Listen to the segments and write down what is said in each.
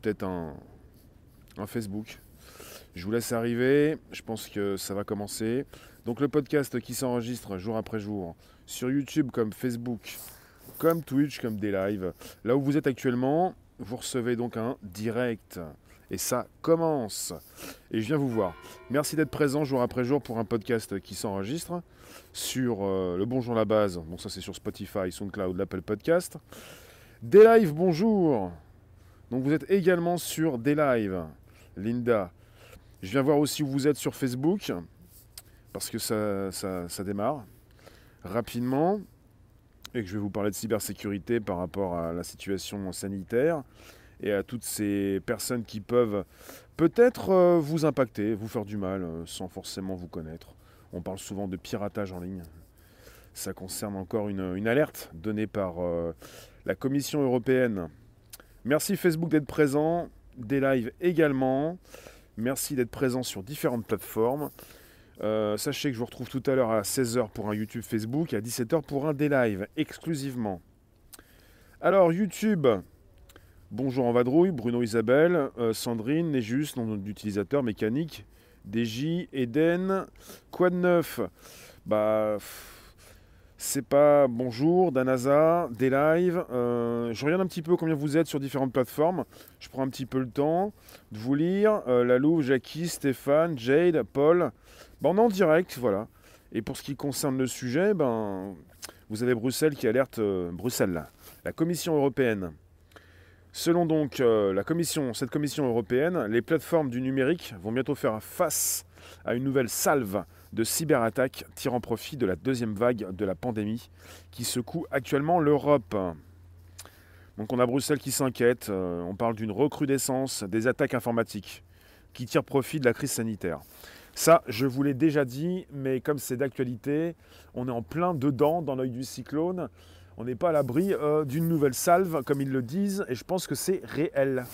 peut-être un, Facebook. Je vous laisse arriver, je pense que ça va commencer. Donc le podcast qui s'enregistre jour après jour sur YouTube comme Facebook, comme Twitch, comme des lives. Là où vous êtes actuellement, vous recevez donc un direct. Et ça commence. Et je viens vous voir. Merci d'être présent jour après jour pour un podcast qui s'enregistre sur euh, le Bonjour la base. Bon, ça c'est sur Spotify, SoundCloud, l'Apple Podcast. Des lives, bonjour. Donc vous êtes également sur des lives. Linda. Je viens voir aussi où vous êtes sur Facebook. Parce que ça, démarre rapidement. Et que je vais vous parler de cybersécurité par rapport à la situation sanitaire et à toutes ces personnes qui peuvent peut-être euh, vous impacter, vous faire du mal euh, sans forcément vous connaître. On parle souvent de piratage en ligne. Ça concerne encore une, alerte donnée par euh, la Commission européenne. Merci Facebook d'être présent, des lives également. Merci d'être présent sur différentes plateformes. sachez que je vous retrouve tout à l'heure à 16h pour un YouTube Facebook et à 17h pour un des lives exclusivement. Alors YouTube, Bonjour en vadrouille, Bruno Isabelle, euh, Sandrine, Néjus, nom d'utilisateur mécanique, DJ, Eden, quoi de neuf? Bah, c'est pas bonjour, Danaza, des lives. Euh, je regarde un petit peu combien vous êtes sur différentes plateformes. Je prends un petit peu le temps de vous lire. Euh, Lalou, Jackie, Stéphane, Jade, Paul. Bah, on est en direct, voilà. Et pour ce qui concerne le sujet, ben, vous avez Bruxelles qui alerte Bruxelles, la Commission européenne Selon donc euh, la commission, cette commission européenne, les plateformes du numérique vont bientôt faire face à une nouvelle salve de cyberattaques tirant profit de la deuxième vague de la pandémie qui secoue actuellement l'Europe. Donc on a Bruxelles qui s'inquiète, euh, on parle d'une recrudescence des attaques informatiques qui tirent profit de la crise sanitaire. Ça, je vous l'ai déjà dit, mais comme c'est d'actualité, on est en plein dedans dans l'œil du cyclone on n'est pas à l'abri euh, d'une nouvelle salve, comme ils le disent, et je pense que c'est réel.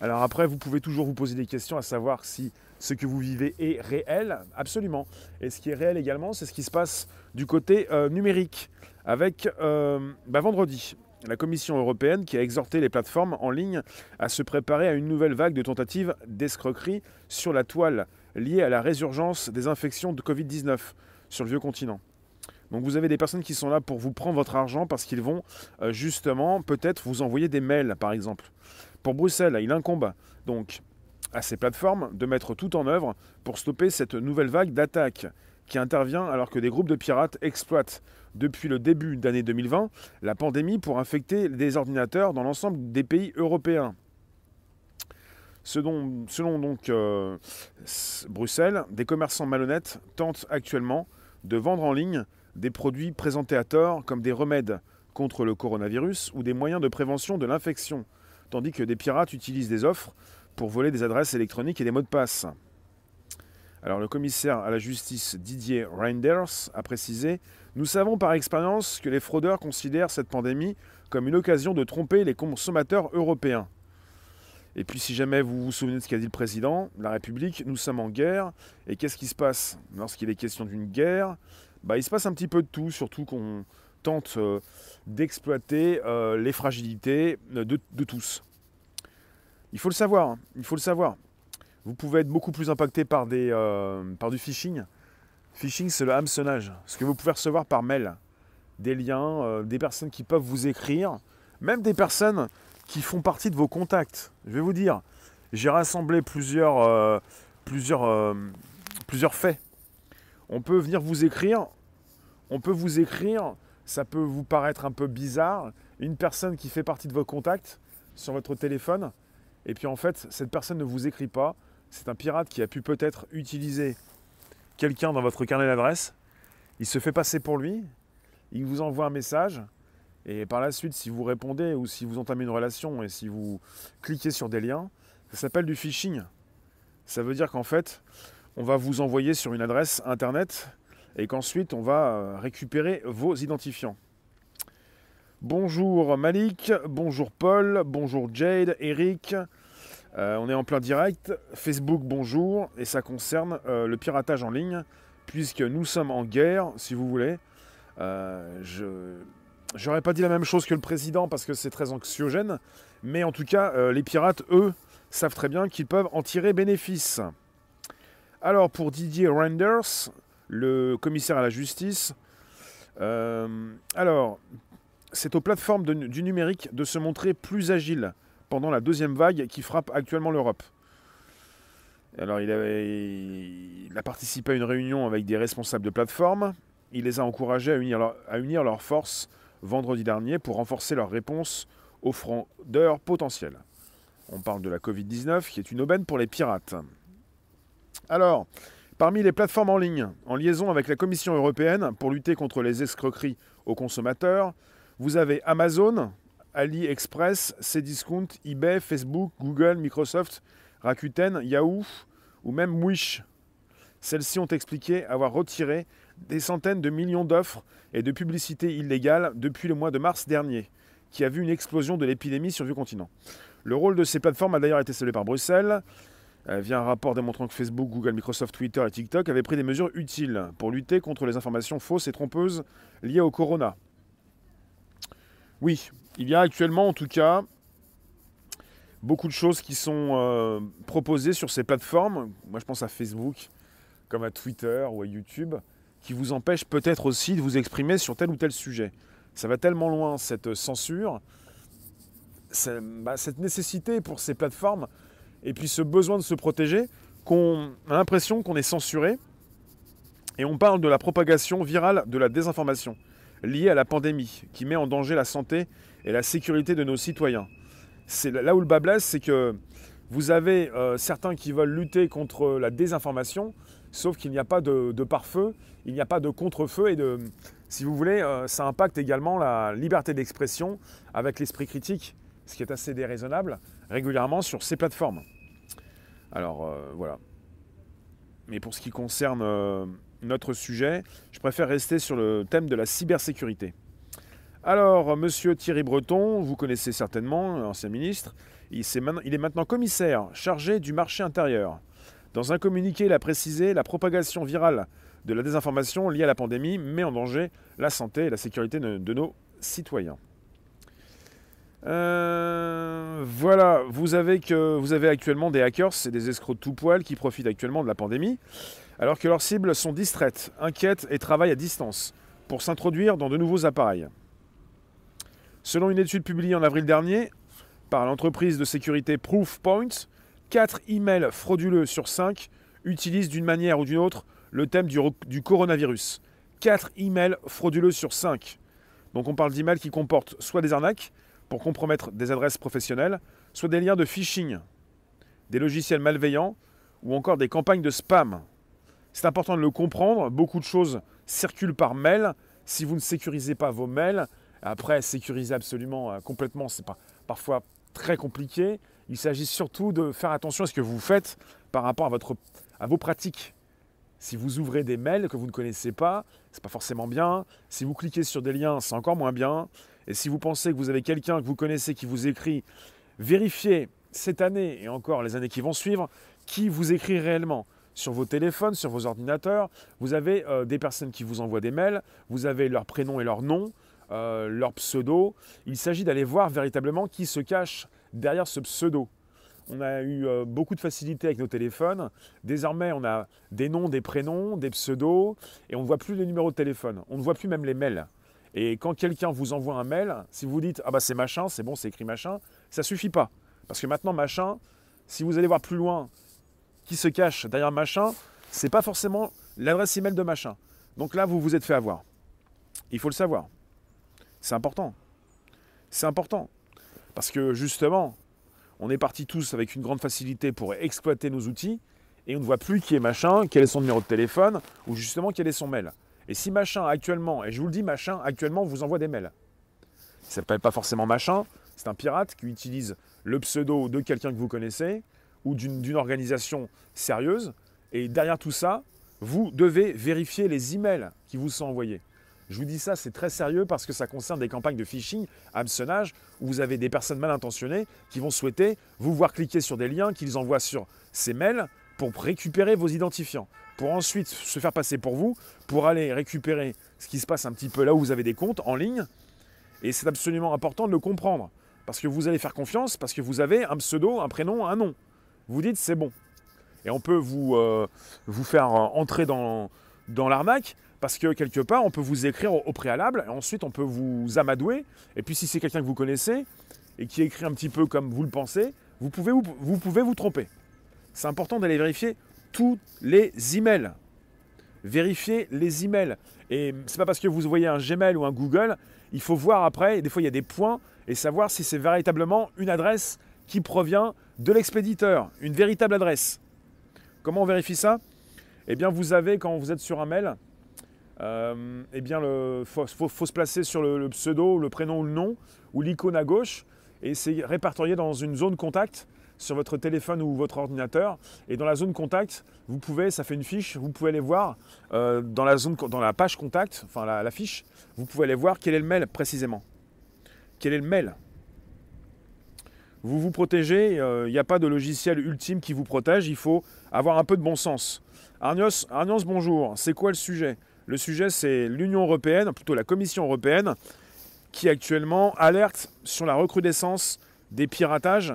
Alors après, vous pouvez toujours vous poser des questions à savoir si ce que vous vivez est réel, absolument. Et ce qui est réel également, c'est ce qui se passe du côté euh, numérique, avec euh, bah, vendredi. La Commission européenne qui a exhorté les plateformes en ligne à se préparer à une nouvelle vague de tentatives d'escroquerie sur la toile liée à la résurgence des infections de Covid-19 sur le vieux continent. Donc vous avez des personnes qui sont là pour vous prendre votre argent parce qu'ils vont euh, justement peut-être vous envoyer des mails par exemple. Pour Bruxelles, il incombe donc à ces plateformes de mettre tout en œuvre pour stopper cette nouvelle vague d'attaques qui intervient alors que des groupes de pirates exploitent depuis le début d'année 2020 la pandémie pour infecter des ordinateurs dans l'ensemble des pays européens. Selon, euh, Bruxelles, des commerçants malhonnêtes tentent actuellement de vendre en ligne des produits présentés à tort comme des remèdes contre le coronavirus ou des moyens de prévention de l'infection, tandis que des pirates utilisent des offres pour voler des adresses électroniques et des mots de passe. Alors le commissaire à la justice Didier Reinders a précisé Nous savons par expérience que les fraudeurs considèrent cette pandémie comme une occasion de tromper les consommateurs européens. Et puis si jamais vous vous souvenez de ce qu'a dit le président, la République, nous sommes en guerre. Et qu'est-ce qui se passe lorsqu'il est question d'une guerre? Bah, il se passe un petit peu de tout, surtout qu'on tente euh, d'exploiter euh, les fragilités de, tous. Il faut le savoir, hein. il faut le savoir. Vous pouvez être beaucoup plus impacté euh, par du phishing. Phishing, c'est le hameçonnage. Ce que vous pouvez recevoir par mail. Des liens, des personnes qui peuvent vous écrire, même des personnes qui font partie de vos contacts. Je vais vous dire, j'ai rassemblé plusieurs, plusieurs, plusieurs faits on peut venir vous écrire, on peut vous écrire, ça peut vous paraître un peu bizarre, une personne qui fait partie de vos contacts sur votre téléphone, et puis en fait, cette personne ne vous écrit pas, c'est un pirate qui a pu peut-être utiliser quelqu'un dans votre carnet d'adresse, il se fait passer pour lui, il vous envoie un message, et par la suite, si vous répondez ou si vous entamez une relation et si vous cliquez sur des liens, ça s'appelle du phishing. Ça veut dire qu'en fait, on va vous envoyer sur une adresse internet et qu'ensuite on va euh, récupérer vos identifiants. Bonjour Malik, bonjour Paul, bonjour Jade, Eric. Euh, on est en plein direct. Facebook, bonjour. Et ça concerne euh, le piratage en ligne, puisque nous sommes en guerre, si vous voulez. je... j'aurais pas dit la même chose que le président parce que c'est très anxiogène, mais en tout cas, euh, les pirates, eux, savent très bien qu'ils peuvent en tirer bénéfice. Alors, pour Didier Renders, le commissaire à la justice, euh, alors, c'est aux plateformes du numérique de se montrer plus agiles pendant la deuxième vague qui frappe actuellement l'Europe. Alors, il, a participé à une réunion avec des responsables de plateformes. Il les a encouragés à unir, leurs forces vendredi dernier pour renforcer leur réponse aux fraudeurs potentiels. On parle de la Covid-19 qui est une aubaine pour les pirates. Alors, parmi les plateformes en ligne, en liaison avec la Commission européenne pour lutter contre les escroqueries aux consommateurs, vous avez Amazon, AliExpress, Cdiscount, eBay, Facebook, Google, Microsoft, Rakuten, Yahoo ou même Wish. Celles-ci ont expliqué avoir retiré des centaines de millions d'offres et de publicités illégales depuis le mois de mars dernier, qui a vu une explosion de l'épidémie sur le continent. Le rôle de ces plateformes a d'ailleurs été salué par Bruxelles, euh, via un rapport démontrant que Facebook, Google, Microsoft, Twitter et TikTok avaient pris des mesures utiles pour lutter contre les informations fausses et trompeuses liées au corona. Oui, il y a actuellement en tout cas beaucoup de choses qui sont euh, proposées sur ces plateformes. Moi je pense à Facebook, comme à Twitter ou à YouTube, qui vous empêchent peut-être aussi de vous exprimer sur tel ou tel sujet. Ça va tellement loin cette censure, bah, cette nécessité pour ces plateformes et puis ce besoin de se protéger qu'on a l'impression qu'on est censuré. Et on parle de la propagation virale de la désinformation liée à la pandémie qui met en danger la santé et la sécurité de nos citoyens. C'est là où le bas blesse, c'est que vous avez euh, certains qui veulent lutter contre la désinformation, sauf qu'il n'y a pas de, pare-feu, il n'y a pas de contre-feu et de, si vous voulez, euh, ça impacte également la liberté d'expression avec l'esprit critique, ce qui est assez déraisonnable régulièrement sur ces plateformes. Alors euh, voilà. Mais pour ce qui concerne notre sujet, je préfère rester sur le thème de la cybersécurité. Alors, monsieur Thierry Breton, vous connaissez certainement, ancien ministre, il, est maintenant commissaire chargé du marché intérieur. Dans un communiqué, il a précisé la propagation virale de la désinformation liée à la pandémie met en danger la santé et la sécurité de, nos citoyens. Euh, voilà, vous avez, actuellement des hackers, c'est des escrocs de tout poil qui profitent actuellement de la pandémie, alors que leurs cibles sont distraites, inquiètes et travaillent à distance pour s'introduire dans de nouveaux appareils. Selon une étude publiée en avril dernier par l'entreprise de sécurité Proofpoint, 4 emails frauduleux sur 5 utilisent d'une manière ou d'une autre le thème du, coronavirus. 4 emails frauduleux sur 5. Donc on parle d'emails qui comportent soit des arnaques pour compromettre des adresses professionnelles, soit des liens de phishing, des logiciels malveillants ou encore des campagnes de spam. C'est important de le comprendre, beaucoup de choses circulent par mail. Si vous ne sécurisez pas vos mails, après sécuriser absolument euh, complètement, c'est pas parfois très compliqué. Il s'agit surtout de faire attention à ce que vous faites par rapport à, votre, à vos pratiques. Si vous ouvrez des mails que vous ne connaissez pas, c'est pas forcément bien. Si vous cliquez sur des liens, c'est encore moins bien. Et si vous pensez que vous avez quelqu'un que vous connaissez qui vous écrit, vérifiez cette année et encore les années qui vont suivre qui vous écrit réellement sur vos téléphones, sur vos ordinateurs. Vous avez euh, des personnes qui vous envoient des mails, vous avez leur prénom et leur nom, euh, leur pseudo. Il s'agit d'aller voir véritablement qui se cache derrière ce pseudo. On a eu euh, beaucoup de facilité avec nos téléphones. Désormais, on a des noms, des prénoms, des pseudos, et on ne voit plus les numéros de téléphone. On ne voit plus même les mails. Et quand quelqu'un vous envoie un mail, si vous dites ah bah c'est machin, c'est bon, c'est écrit machin, ça suffit pas. Parce que maintenant machin, si vous allez voir plus loin qui se cache derrière machin, c'est pas forcément l'adresse email de machin. Donc là, vous vous êtes fait avoir. Il faut le savoir. C'est important. C'est important. Parce que justement, on est partis tous avec une grande facilité pour exploiter nos outils et on ne voit plus qui est machin, quel est son numéro de téléphone ou justement quel est son mail. Et si machin actuellement, et je vous le dis, machin actuellement vous envoie des mails. Il ne s'appelle pas forcément machin, c'est un pirate qui utilise le pseudo de quelqu'un que vous connaissez ou d'une organisation sérieuse. Et derrière tout ça, vous devez vérifier les emails qui vous sont envoyés. Je vous dis ça, c'est très sérieux parce que ça concerne des campagnes de phishing, hameçonnage, où vous avez des personnes mal intentionnées qui vont souhaiter vous voir cliquer sur des liens qu'ils envoient sur ces mails pour récupérer vos identifiants, pour ensuite se faire passer pour vous, pour aller récupérer ce qui se passe un petit peu là où vous avez des comptes en ligne, Et c'est absolument important de le comprendre. Parce que vous allez faire confiance, parce que vous avez un pseudo, un prénom, un nom. Vous dites c'est bon. Et on peut vous, euh, vous faire entrer dans, dans l'arnaque, parce que quelque part, on peut vous écrire au, préalable, et ensuite on peut vous amadouer. Et puis si c'est quelqu'un que vous connaissez, et qui écrit un petit peu comme vous le pensez, vous pouvez vous, pouvez vous tromper. C'est important d'aller vérifier tous les emails. Vérifiez les emails. Et c'est pas parce que vous voyez un Gmail ou un Google, il faut voir après, des fois il y a des points, et savoir si c'est véritablement une adresse qui provient de l'expéditeur, une véritable adresse. Comment on vérifie ça? Eh bien, vous avez, quand vous êtes sur un mail, euh, eh bien, il faut, se placer sur le, pseudo, le prénom ou le nom, ou l'icône à gauche, et c'est répertorié dans une zone contact sur votre téléphone ou votre ordinateur. Et dans la zone contact, vous pouvez, ça fait une fiche, vous pouvez aller voir euh, dans, la zone, dans la page contact, enfin la, fiche, vous pouvez aller voir quel est le mail précisément. Quel est le mail? Vous vous protégez, il euh, n'y a pas de logiciel ultime qui vous protège, il faut avoir un peu de bon sens. Arnios, Arnios bonjour, c'est quoi le sujet? Le sujet, c'est l'Union européenne, plutôt la Commission européenne, qui actuellement alerte sur la recrudescence des piratages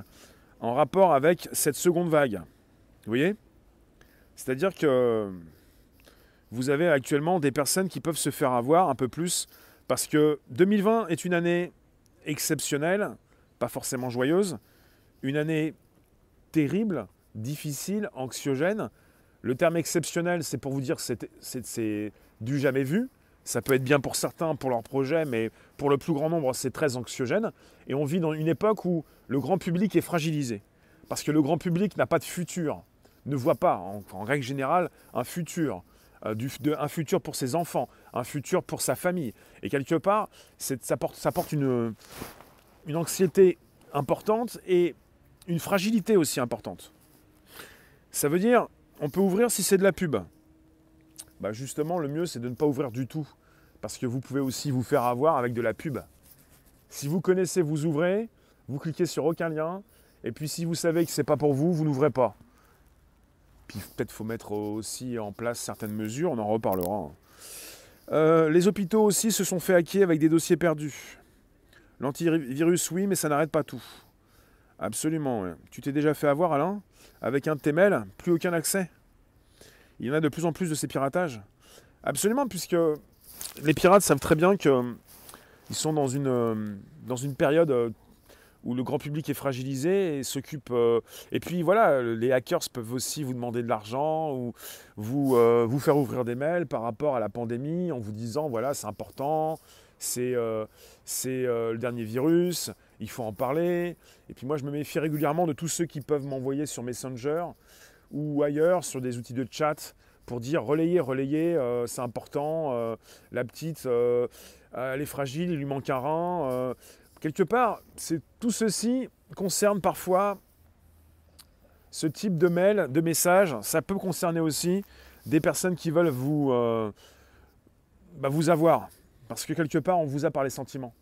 en rapport avec cette seconde vague. Vous voyez? C'est-à-dire que vous avez actuellement des personnes qui peuvent se faire avoir un peu plus parce que 2020 est une année exceptionnelle, pas forcément joyeuse, une année terrible, difficile, anxiogène. Le terme exceptionnel, c'est pour vous dire que c'est du jamais vu. Ça peut être bien pour certains, pour leur projet, mais pour le plus grand nombre, c'est très anxiogène. Et on vit dans une époque où le grand public est fragilisé. Parce que le grand public n'a pas de futur, ne voit pas, en, règle générale, un futur. Euh, un futur pour ses enfants, un futur pour sa famille. Et quelque part, porte, ça porte une, une anxiété importante et une fragilité aussi importante. Ça veut dire, on peut ouvrir si c'est de la pub. Bah justement, le mieux, c'est de ne pas ouvrir du tout. Parce que vous pouvez aussi vous faire avoir avec de la pub. Si vous connaissez, vous ouvrez, vous cliquez sur aucun lien, et puis si vous savez que ce n'est pas pour vous, vous n'ouvrez pas. Puis peut-être faut mettre aussi en place certaines mesures, on en reparlera. Hein. Euh, les hôpitaux aussi se sont fait hacker avec des dossiers perdus. L'antivirus, oui, mais ça n'arrête pas tout. Absolument. Tu t'es déjà fait avoir, Alain? Avec un de tes mails, plus aucun accès? Il y en a de plus en plus de ces piratages. Absolument, puisque les pirates savent très bien qu'ils sont dans une, euh, période euh, où le grand public est fragilisé et s'occupe. Euh, et puis voilà, les hackers peuvent aussi vous demander de l'argent ou vous faire ouvrir des mails par rapport à la pandémie en vous disant voilà, c'est important, c'est le dernier virus, il faut en parler. Et puis moi, je me méfie régulièrement de tous ceux qui peuvent m'envoyer sur Messenger ou ailleurs sur des outils de chat pour dire relayer, relayer, euh, c'est important, euh, la petite, euh, elle est fragile, il lui manque un rein. quelque part, tout ceci concerne parfois ce type de mail, de message. Ça peut concerner aussi des personnes qui veulent vous, bah, vous avoir. Parce que quelque part, on vous a par les sentiments.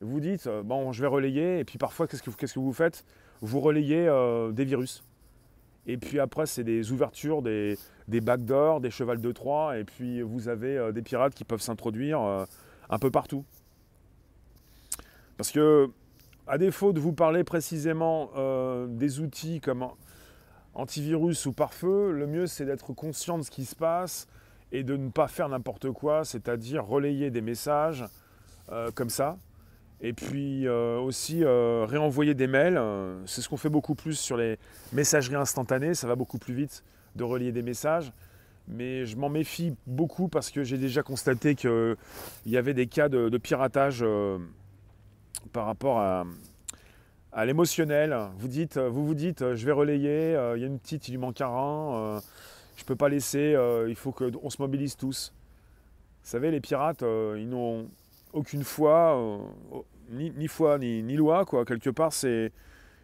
Vous dites, bon, je vais relayer, et puis parfois, qu'est-ce que, vous faites? Vous relayez des virus. Et puis après, c'est des ouvertures, des, backdoors, des chevals de Troie, et puis vous avez euh, des pirates qui peuvent s'introduire euh, un peu partout. Parce que, à défaut de vous parler précisément euh, des outils comme antivirus ou pare-feu, le mieux c'est d'être conscient de ce qui se passe et de ne pas faire n'importe quoi, c'est-à-dire relayer des messages comme ça, et puis euh, aussi euh, réenvoyer des mails. Euh, c'est ce qu'on fait beaucoup plus sur les messageries instantanées. Ça va beaucoup plus vite de relier des messages. Mais je m'en méfie beaucoup parce que j'ai déjà constaté qu'il y avait des cas de, piratage par rapport à, l'émotionnel. Vous, vous vous dites, je vais relayer, il y a une petite, il lui manque un rein, je ne peux pas laisser, il faut qu'on se mobilise tous. Vous savez, les pirates, ils n'ont aucune foi, euh, ni, foi ni, loi, quoi. Quelque part, c'est.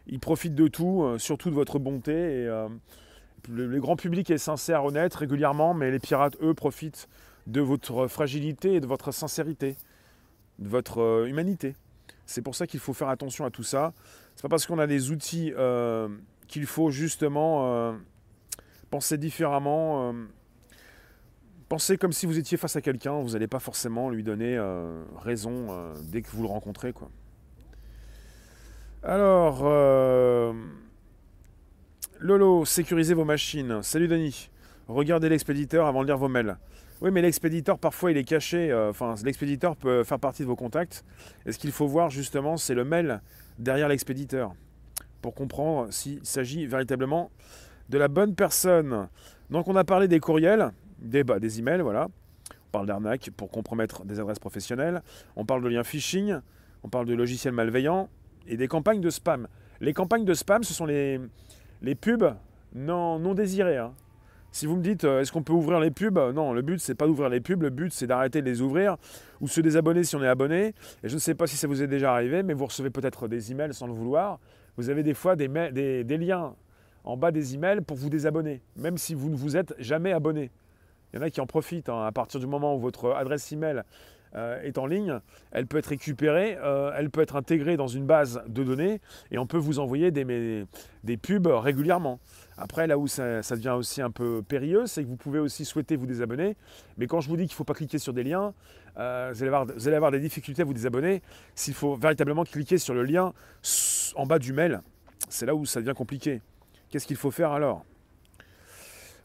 Ils profitent de tout, euh, surtout de votre bonté. Euh, le, grand public est sincère, honnête, régulièrement, mais les pirates, eux, profitent de votre fragilité et de votre sincérité, de votre humanité. C'est pour ça qu'il faut faire attention à tout ça. C'est pas parce qu'on a des outils qu'il faut justement penser différemment pensez comme si vous étiez face à quelqu'un, vous n'allez pas forcément lui donner euh, raison euh, dès que vous le rencontrez. Alors, euh, Lolo, sécurisez vos machines. Salut Denis. Regardez l'expéditeur avant de lire vos mails. Oui, mais l'expéditeur, parfois, il est caché. Enfin, l'expéditeur peut faire partie de vos contacts. Et ce qu'il faut voir, justement, c'est le mail derrière l'expéditeur. Pour comprendre s'il s'agit véritablement de la bonne personne. Donc, on a parlé des courriels des, bah, emails, voilà. On parle d'arnaque pour compromettre des adresses professionnelles. On parle de liens phishing. On parle de logiciels malveillants et des campagnes de spam. Les campagnes de spam, ce sont les, les pubs non, non désirées. Hein. Si vous me dites, euh, est-ce qu'on peut ouvrir les pubs? Non, le but, c'est pas d'ouvrir les pubs, le but, c'est d'arrêter de les ouvrir ou se désabonner si on est abonné. Et je ne sais pas si ça vous est déjà arrivé, mais vous recevez peut-être des emails sans le vouloir. Vous avez des fois des liens en bas des emails pour vous désabonner, même si vous ne vous êtes jamais abonné. Il y en a qui en profitent. Hein. À partir du moment où votre adresse email euh, est en ligne, elle peut être récupérée, euh, elle peut être intégrée dans une base de données et on peut vous envoyer des, pubs régulièrement. Après, là où ça, devient aussi un peu périlleux, c'est que vous pouvez aussi souhaiter vous désabonner. Mais quand je vous dis qu'il ne faut pas cliquer sur des liens, euh, vous, avoir, vous, allez avoir, des difficultés à vous désabonner. S'il faut véritablement cliquer sur le lien en bas du mail, c'est là où ça devient compliqué. Qu'est-ce qu'il faut faire alors?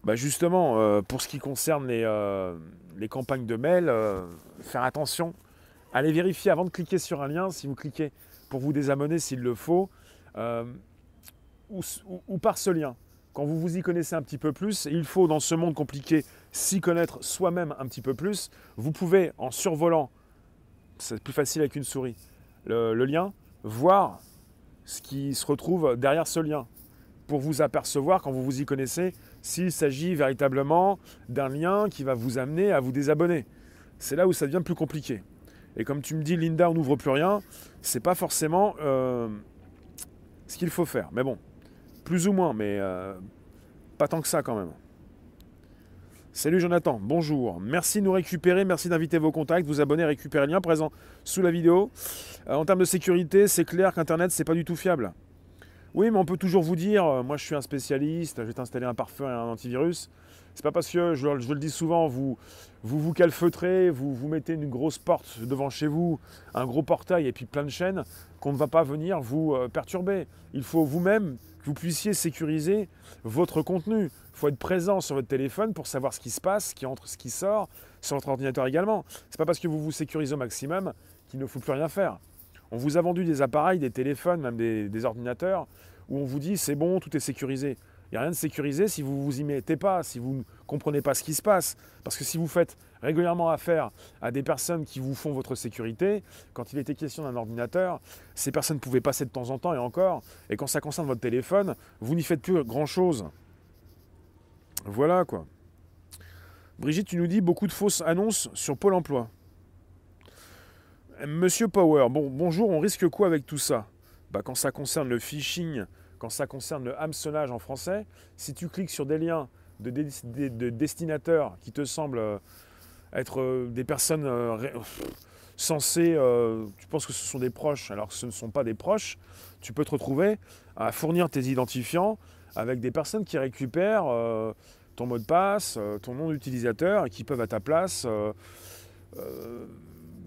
Bah justement, euh, pour ce qui concerne les, euh, les campagnes de mail, euh, faire attention. Allez vérifier avant de cliquer sur un lien, si vous cliquez pour vous désabonner s'il le faut, ou, par ce lien. Quand vous vous y connaissez un petit peu plus, il faut dans ce monde compliqué s'y connaître soi-même un petit peu plus. Vous pouvez, en survolant, c'est plus facile avec une souris, le lien, voir ce qui se retrouve derrière ce lien pour vous apercevoir, quand vous vous y connaissez, s'il s'agit véritablement d'un lien qui va vous amener à vous désabonner. C'est là où ça devient plus compliqué. Et comme tu me dis, Linda, on n'ouvre plus rien, c'est pas forcément euh, ce qu'il faut faire. Mais bon, plus ou moins, mais euh, pas tant que ça quand même. Salut Jonathan, bonjour. Merci de nous récupérer, merci d'inviter vos contacts, vous abonner, récupérer le lien présent sous la vidéo. Euh, en termes de sécurité, c'est clair qu'Internet, c'est pas du tout fiable. Oui, mais on peut toujours vous dire, euh, moi je suis un spécialiste, je vais un pare-feu et un antivirus. C'est pas parce que, je, le dis souvent, vous, vous vous calfeutrez, vous, vous mettez une grosse porte devant chez vous, un gros portail et puis plein de chaînes, qu'on ne va pas venir vous euh, perturber. Il faut vous-même que vous puissiez sécuriser votre contenu. Il faut être présent sur votre téléphone pour savoir ce qui se passe, ce qui entre, ce qui sort, sur votre ordinateur également. C'est pas parce que vous vous sécurisez au maximum qu'il ne faut plus rien faire. On vous a vendu des appareils, des téléphones, même des, ordinateurs, où on vous dit c'est bon, tout est sécurisé. Il n'y a rien de sécurisé si vous ne vous y mettez pas, si vous ne comprenez pas ce qui se passe. Parce que si vous faites régulièrement affaire à des personnes qui vous font votre sécurité, quand il était question d'un ordinateur, ces personnes pouvaient passer de temps en temps et encore. Et quand ça concerne votre téléphone, vous n'y faites plus grand-chose. Voilà quoi. Brigitte, tu nous dis beaucoup de fausses annonces sur Pôle Emploi. Monsieur Power, bon, bonjour, on risque quoi avec tout ça? Bah, Quand ça concerne le phishing, quand ça concerne le hameçonnage en français, si tu cliques sur des liens de, destinateurs qui te semblent euh, être euh, des personnes euh, censées, tu penses que ce sont des proches alors que ce ne sont pas des proches, tu peux te retrouver à fournir tes identifiants avec des personnes qui récupèrent ton mot de passe, ton nom d'utilisateur et qui peuvent à ta place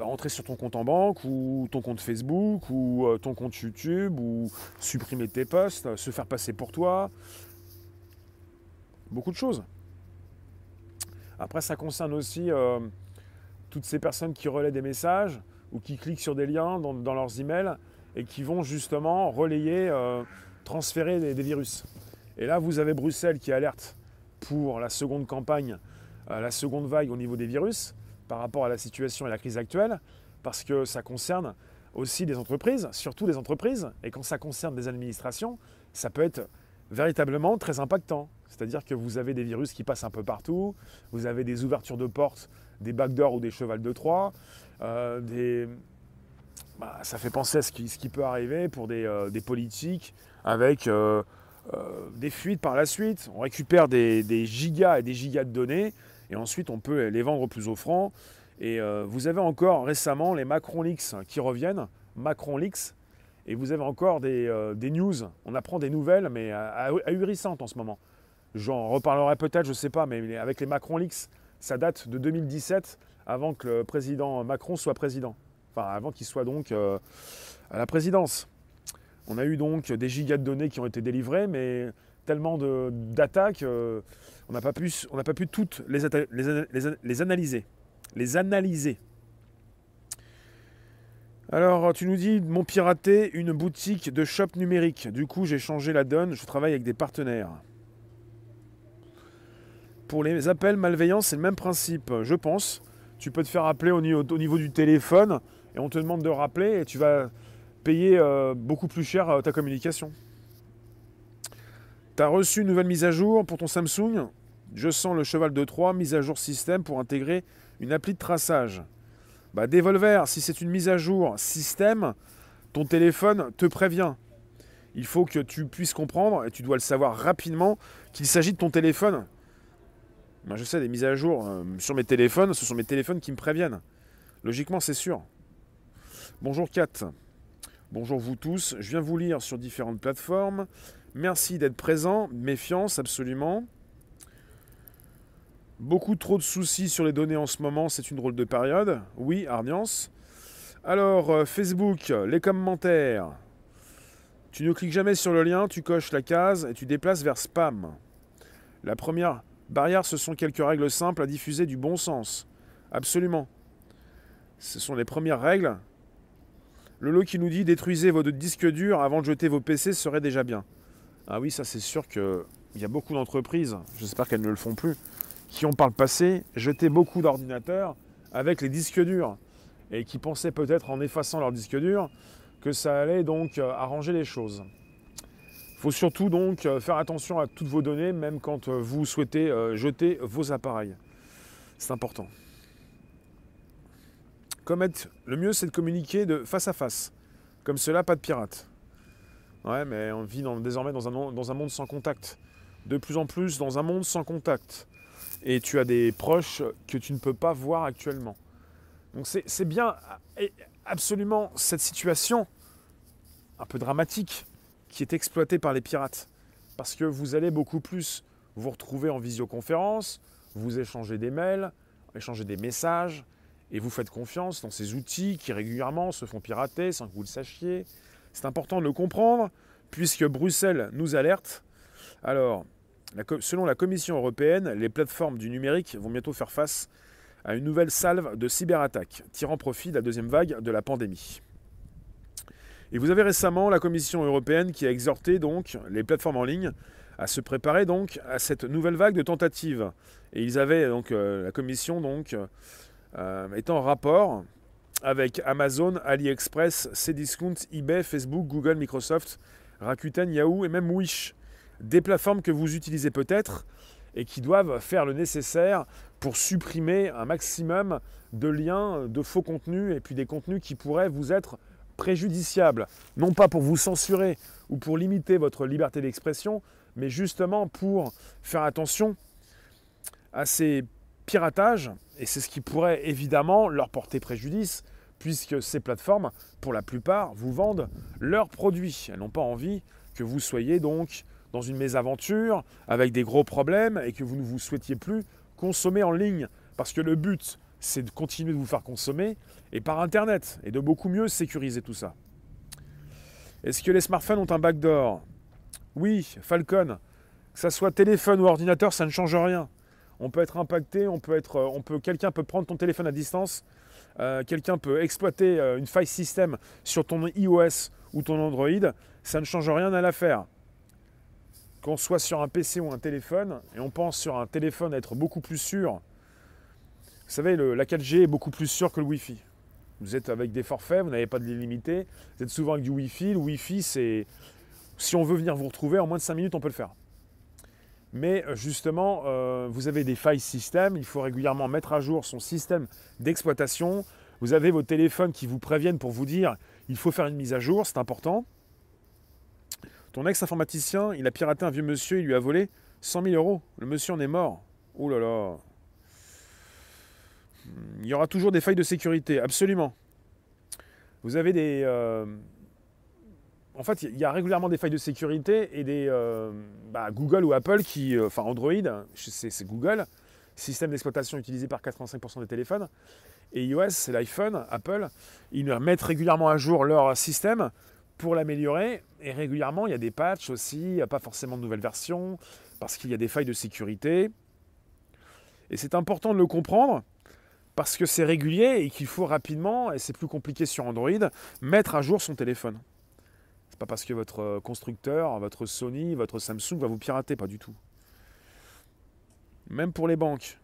bah, rentrer sur ton compte en banque ou ton compte Facebook ou euh, ton compte YouTube ou supprimer tes posts, se faire passer pour toi. Beaucoup de choses. Après, ça concerne aussi euh, toutes ces personnes qui relaient des messages ou qui cliquent sur des liens dans, leurs emails et qui vont justement relayer, euh, transférer des, virus. Et là, vous avez Bruxelles qui alerte pour la seconde campagne, la seconde vague au niveau des virus par rapport à la situation et la crise actuelle, parce que ça concerne aussi des entreprises, surtout des entreprises, et quand ça concerne des administrations, ça peut être véritablement très impactant. C'est-à-dire que vous avez des virus qui passent un peu partout, vous avez des ouvertures de portes, des backdoors ou des chevals de Troie, euh. Bah, ça fait penser à ce qui, peut arriver pour des, euh, politiques avec euh, des fuites par la suite. On récupère des gigas et des gigas de données et ensuite on peut les vendre plus offrant. Et euh, vous avez encore récemment les Macron Leaks qui reviennent, Macron Leaks, et vous avez encore des, euh, news, on apprend des nouvelles, mais ahurissantes en ce moment. J'en reparlerai peut-être, je ne sais pas, mais avec les Macron Leaks, ça date de 2017, avant que le président Macron soit président. Enfin, avant qu'il soit donc euh, à la présidence. On a eu donc des gigas de données qui ont été délivrées, mais tellement d'attaques, euh, on n'a pas, pu, pas pu toutes les, analyser. Les analyser. Alors, tu nous dis, mon piraté, une boutique de shop numérique. Du coup, j'ai changé la donne, je travaille avec des partenaires. Pour les appels malveillants, c'est le même principe, je pense. Tu peux te faire appeler au niveau, au niveau du téléphone et on te demande de rappeler et tu vas payer euh, beaucoup plus cher euh, ta communication. Tu as reçu une nouvelle mise à jour pour ton Samsung? Je sens le cheval de Troie, mise à jour système pour intégrer une appli de traçage. Bah, Devolver, si c'est une mise à jour système, ton téléphone te prévient. Il faut que tu puisses comprendre, et tu dois le savoir rapidement, qu'il s'agit de ton téléphone. Moi, je sais, des mises à jour euh, sur mes téléphones, ce sont mes téléphones qui me préviennent. Logiquement, c'est sûr. Bonjour Kat. Bonjour vous tous. Je viens vous lire sur différentes plateformes. Merci d'être présent. Méfiance, absolument. Beaucoup trop de soucis sur les données en ce moment, c'est une drôle de période. Oui, Arniance. Alors, euh, Facebook, les commentaires. Tu ne cliques jamais sur le lien, tu coches la case et tu déplaces vers spam. La première barrière, ce sont quelques règles simples à diffuser du bon sens. Absolument. Ce sont les premières règles. Le lot qui nous dit détruisez votre disque dur avant de jeter vos PC serait déjà bien. Ah oui, ça c'est sûr qu'il y a beaucoup d'entreprises, j'espère qu'elles ne le font plus, qui ont par le passé jeté beaucoup d'ordinateurs avec les disques durs et qui pensaient peut-être en effaçant leur disque dur que ça allait donc euh, arranger les choses. Il faut surtout donc euh, faire attention à toutes vos données, même quand euh, vous souhaitez jeter vos appareils. C'est important. Comme le mieux, c'est de communiquer de face à face. Comme cela, pas de pirates. Ouais, mais on vit désormais dans un, monde sans contact. De plus en plus dans un monde sans contact. Et tu as des proches que tu ne peux pas voir actuellement. Donc c'est bien absolument cette situation un peu dramatique qui est exploitée par les pirates. Parce que vous allez beaucoup plus vous retrouver en visioconférence, vous échanger des mails, échanger des messages, et vous faites confiance dans ces outils qui régulièrement se font pirater sans que vous le sachiez. C'est important de le comprendre, puisque Bruxelles nous alerte. Alors, selon la Commission européenne, les plateformes du numérique vont bientôt faire face à une nouvelle salve de cyberattaques, tirant profit de la deuxième vague de la pandémie. Et vous avez récemment la Commission européenne qui a exhorté donc les plateformes en ligne à se préparer donc à cette nouvelle vague de tentatives. Et ils avaient donc euh, la Commission donc euh, est en rapport avec Amazon, AliExpress, Cdiscount, eBay, Facebook, Google, Microsoft, Rakuten, Yahoo et même Wish. Des plateformes que vous utilisez peut-être et qui doivent faire le nécessaire pour supprimer un maximum de liens, de faux contenus et puis des contenus qui pourraient vous être préjudiciables. Non pas pour vous censurer ou pour limiter votre liberté d'expression, mais justement pour faire attention à ces piratages et c'est ce qui pourrait évidemment leur porter préjudice puisque ces plateformes, pour la plupart, vous vendent leurs produits. Elles n'ont pas envie que vous soyez donc dans une mésaventure avec des gros problèmes et que vous ne vous souhaitiez plus consommer en ligne. Parce que le but, c'est de continuer de vous faire consommer et par Internet et de beaucoup mieux sécuriser tout ça. Est-ce que les smartphones ont un backdoor? Oui, Falcon. Que ça soit téléphone ou ordinateur, ça ne change rien. On peut être impacté, on peut être, on peut, quelqu'un peut prendre ton téléphone à distance euh, quelqu'un peut exploiter euh, une faille système sur ton iOS ou ton Android, ça ne change rien à l'affaire. Qu'on soit sur un PC ou un téléphone, et on pense sur un téléphone être beaucoup plus sûr. Vous savez, la 4G est beaucoup plus sûr que le Wi-Fi. Vous êtes avec des forfaits, vous n'avez pas de limité, vous êtes souvent avec du Wi-Fi. Le Wi-Fi, c'est. Si on veut venir vous retrouver, en moins de 5 minutes, on peut le faire. Mais euh, justement, euh, vous avez des failles système, il faut régulièrement mettre à jour son système d'exploitation. Vous avez vos téléphones qui vous préviennent pour vous dire il faut faire une mise à jour, c'est important. Ton ex-informaticien, il a piraté un vieux monsieur, il lui a volé 100 000 euros. Le monsieur en est mort. Oh là là. Il y aura toujours des failles de sécurité, absolument. Vous avez des, euh, en fait, il y a régulièrement des failles de sécurité et des euh, bah, Google ou Apple qui, euh, enfin Android, c'est Google, système d'exploitation utilisé par 85% des téléphones. Et iOS, c'est l'iPhone, Apple, ils mettent régulièrement à jour leur système pour l'améliorer. Et régulièrement, il y a des patchs aussi, il n'y a pas forcément de nouvelles versions, parce qu'il y a des failles de sécurité. Et c'est important de le comprendre, parce que c'est régulier et qu'il faut rapidement, et c'est plus compliqué sur Android, mettre à jour son téléphone. Pas parce que votre constructeur, votre Sony, votre Samsung va vous pirater, pas du tout. Même pour les banques.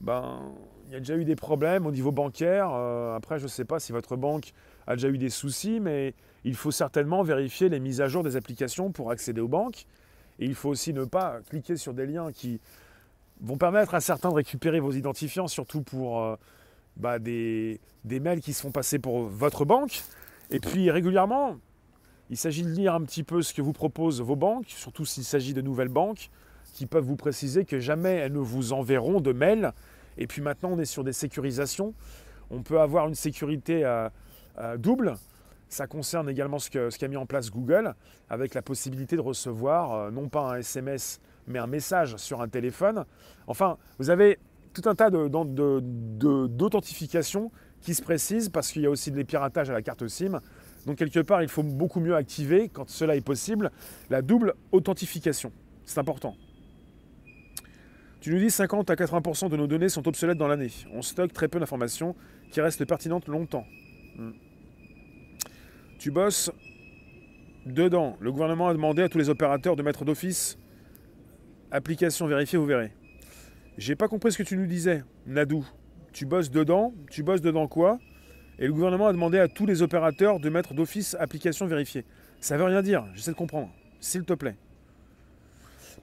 Ben, il y a déjà eu des problèmes au niveau bancaire. Euh, après, je ne sais pas si votre banque a déjà eu des soucis, mais il faut certainement vérifier les mises à jour des applications pour accéder aux banques. Et il faut aussi ne pas cliquer sur des liens qui vont permettre à certains de récupérer vos identifiants, surtout pour euh, bah, des mails qui se font passer pour votre banque. Et puis régulièrement, il s'agit de lire un petit peu ce que vous proposent vos banques, surtout s'il s'agit de nouvelles banques, qui peuvent vous préciser que jamais elles ne vous enverront de mails. Et puis maintenant, on est sur des sécurisations. On peut avoir une sécurité à, double. Ça concerne également ce qu'a ce mis en place Google, avec la possibilité de recevoir euh, non pas un SMS, mais un message sur un téléphone. Enfin, vous avez tout un tas d'authentification qui se précise parce qu'il y a aussi des piratages à la carte SIM. Donc quelque part, il faut beaucoup mieux activer, quand cela est possible, la double authentification. C'est important. Tu nous dis 50 à 80% de nos données sont obsolètes dans l'année. On stocke très peu d'informations qui restent pertinentes longtemps. Hmm. Tu bosses dedans. Le gouvernement a demandé à tous les opérateurs de mettre d'office application vérifiée, vous verrez. J'ai pas compris ce que tu nous disais, Nadou. Tu bosses dedans, tu bosses dedans quoi Et le gouvernement a demandé à tous les opérateurs de mettre d'office application vérifiée. Ça veut rien dire, j'essaie de comprendre. S'il te plaît.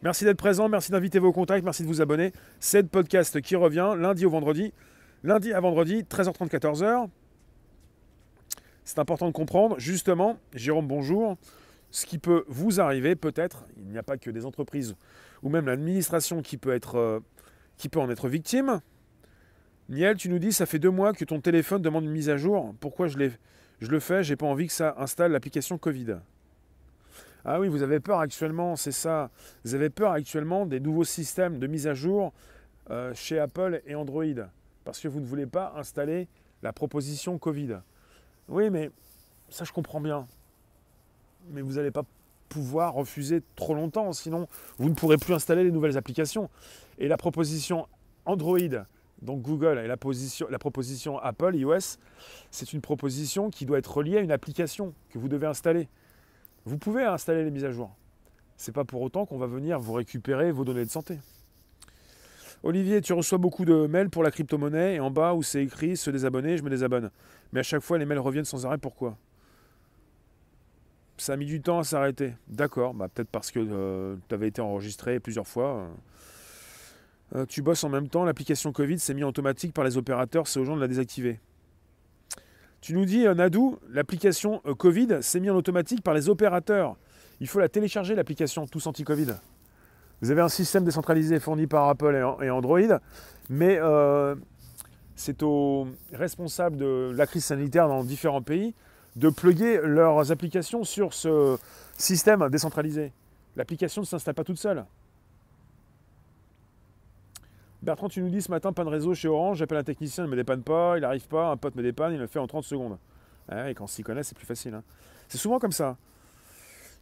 Merci d'être présent, merci d'inviter vos contacts, merci de vous abonner. C'est le podcast qui revient lundi au vendredi. Lundi à vendredi, 13h30, 14h. C'est important de comprendre, justement, Jérôme, bonjour, ce qui peut vous arriver peut-être, il n'y a pas que des entreprises ou même l'administration qui peut, être, euh, qui peut en être victime. Niel, tu nous dis, ça fait deux mois que ton téléphone demande une mise à jour. Pourquoi je, le fais? J'ai pas envie que ça installe l'application Covid. Ah oui, vous avez peur actuellement, c'est ça. Vous avez peur actuellement des nouveaux systèmes de mise à jour euh, chez Apple et Android. Parce que vous ne voulez pas installer la proposition Covid. Oui, mais ça je comprends bien. Mais vous n'allez pas pouvoir refuser trop longtemps, sinon vous ne pourrez plus installer les nouvelles applications. Et la proposition Android, donc Google, et la, position, la proposition Apple, iOS, c'est une proposition qui doit être reliée à une application que vous devez installer. Vous pouvez installer les mises à jour. C'est pas pour autant qu'on va venir vous récupérer vos données de santé. Olivier, tu reçois beaucoup de mails pour la crypto-monnaie et en bas où c'est écrit se désabonner, je me désabonne. Mais à chaque fois, les mails reviennent sans arrêt. Pourquoi? Ça a mis du temps à s'arrêter. D'accord, bah, peut-être parce que euh, tu avais été enregistré plusieurs fois. Euh, tu bosses en même temps, l'application Covid s'est mise automatique par les opérateurs, c'est aux gens de la désactiver. Tu nous dis, euh, Nadou, l'application euh, Covid s'est mise en automatique par les opérateurs. Il faut la télécharger, l'application Tous Anti-Covid. Vous avez un système décentralisé fourni par Apple et Android, mais euh, c'est aux responsables de la crise sanitaire dans différents pays de plugger leurs applications sur ce système décentralisé. L'application ne s'installe pas toute seule. Bertrand, tu nous dis ce matin, pas de réseau chez Orange, j'appelle un technicien, il ne me dépanne pas, il n'arrive pas, un pote me dépanne, il le fait en 30 secondes. et quand on s'y connaît, c'est plus facile. Hein. C'est souvent comme ça.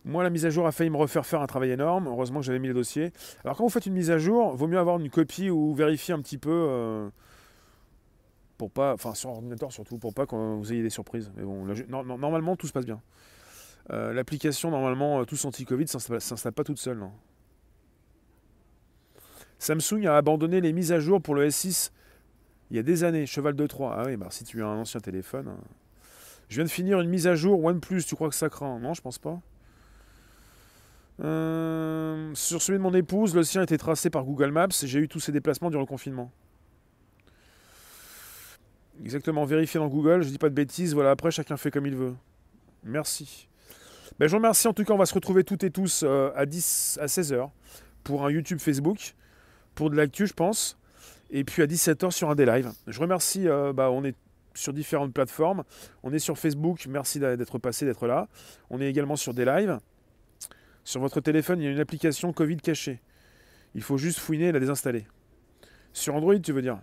Moi, la mise à jour a failli me refaire faire un travail énorme. Heureusement que j'avais mis les dossiers. Alors, quand vous faites une mise à jour, vaut mieux avoir une copie ou vérifier un petit peu. Euh, pour pas. Enfin, sur ordinateur surtout, pour pas que vous ayez des surprises. Mais bon, normalement, tout se passe bien. Euh, l'application, normalement, euh, tous anti-Covid, s'installe pas toute seule. Non. Samsung a abandonné les mises à jour pour le S6 il y a des années. Cheval de Troie. Ah oui, bah, si tu as un ancien téléphone. Hein. Je viens de finir une mise à jour OnePlus. Tu crois que ça craint? Non, je pense pas. Euh, sur celui de mon épouse, le sien était tracé par Google Maps j'ai eu tous ses déplacements durant le confinement. Exactement, vérifier dans Google, je dis pas de bêtises, voilà, après chacun fait comme il veut. Merci. Ben, je vous remercie, en tout cas on va se retrouver toutes et tous euh, à, 10, à 16h pour un YouTube Facebook pour de l'actu, je pense. Et puis à 17h sur un des lives. Je remercie, euh, bah, on est sur différentes plateformes. On est sur Facebook, merci d'être passé, d'être là. On est également sur des lives. Sur votre téléphone, il y a une application Covid cachée Il faut juste fouiner et la désinstaller. Sur Android, tu veux dire?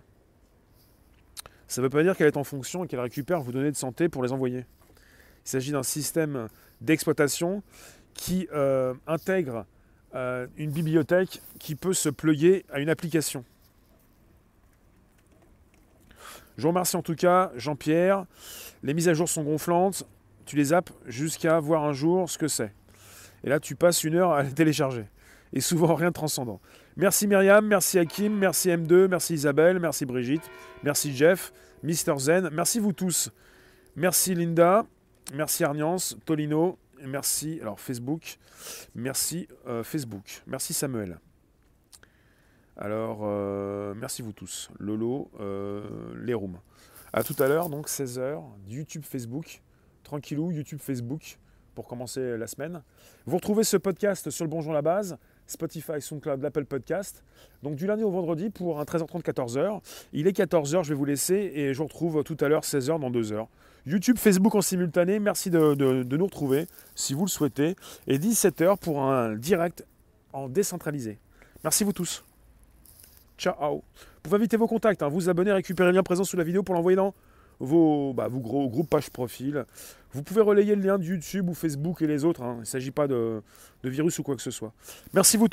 Ça ne veut pas dire qu'elle est en fonction et qu'elle récupère vos données de santé pour les envoyer. Il s'agit d'un système d'exploitation qui euh, intègre euh, une bibliothèque qui peut se plugger à une application. Je vous remercie en tout cas, Jean-Pierre. Les mises à jour sont gonflantes. Tu les zappes jusqu'à voir un jour ce que c'est. Et là, tu passes une heure à les télécharger. Et souvent, rien de transcendant. Merci Myriam, merci Hakim, merci M2, merci Isabelle, merci Brigitte, merci Jeff, Mister Zen, merci vous tous. Merci Linda, merci Arniance, Tolino, merci alors Facebook, merci euh, Facebook, merci Samuel. Alors, euh, merci vous tous. Lolo, euh, les rooms. À tout à l'heure, donc 16h, YouTube, Facebook. Tranquillou, YouTube, Facebook, pour commencer la semaine. Vous retrouvez ce podcast sur le Bonjour la base, Spotify, SoundCloud, l'Apple Podcast. Donc du lundi au vendredi pour un 13h30, 14h. Il est 14h, je vais vous laisser et je vous retrouve tout à l'heure, 16h, dans 2 heures. YouTube, Facebook en simultané, merci de, de nous retrouver si vous le souhaitez. Et 17h pour un direct en décentralisé. Merci vous tous. Ciao. Vous pouvez inviter vos contacts, hein, vous abonner, récupérer le lien présent sous la vidéo pour l'envoyer dans vos, bah, vos gros groupes page profil. Vous pouvez relayer le lien de YouTube ou Facebook et les autres. Hein. Il ne s'agit pas de, de virus ou quoi que ce soit. Merci vous tous.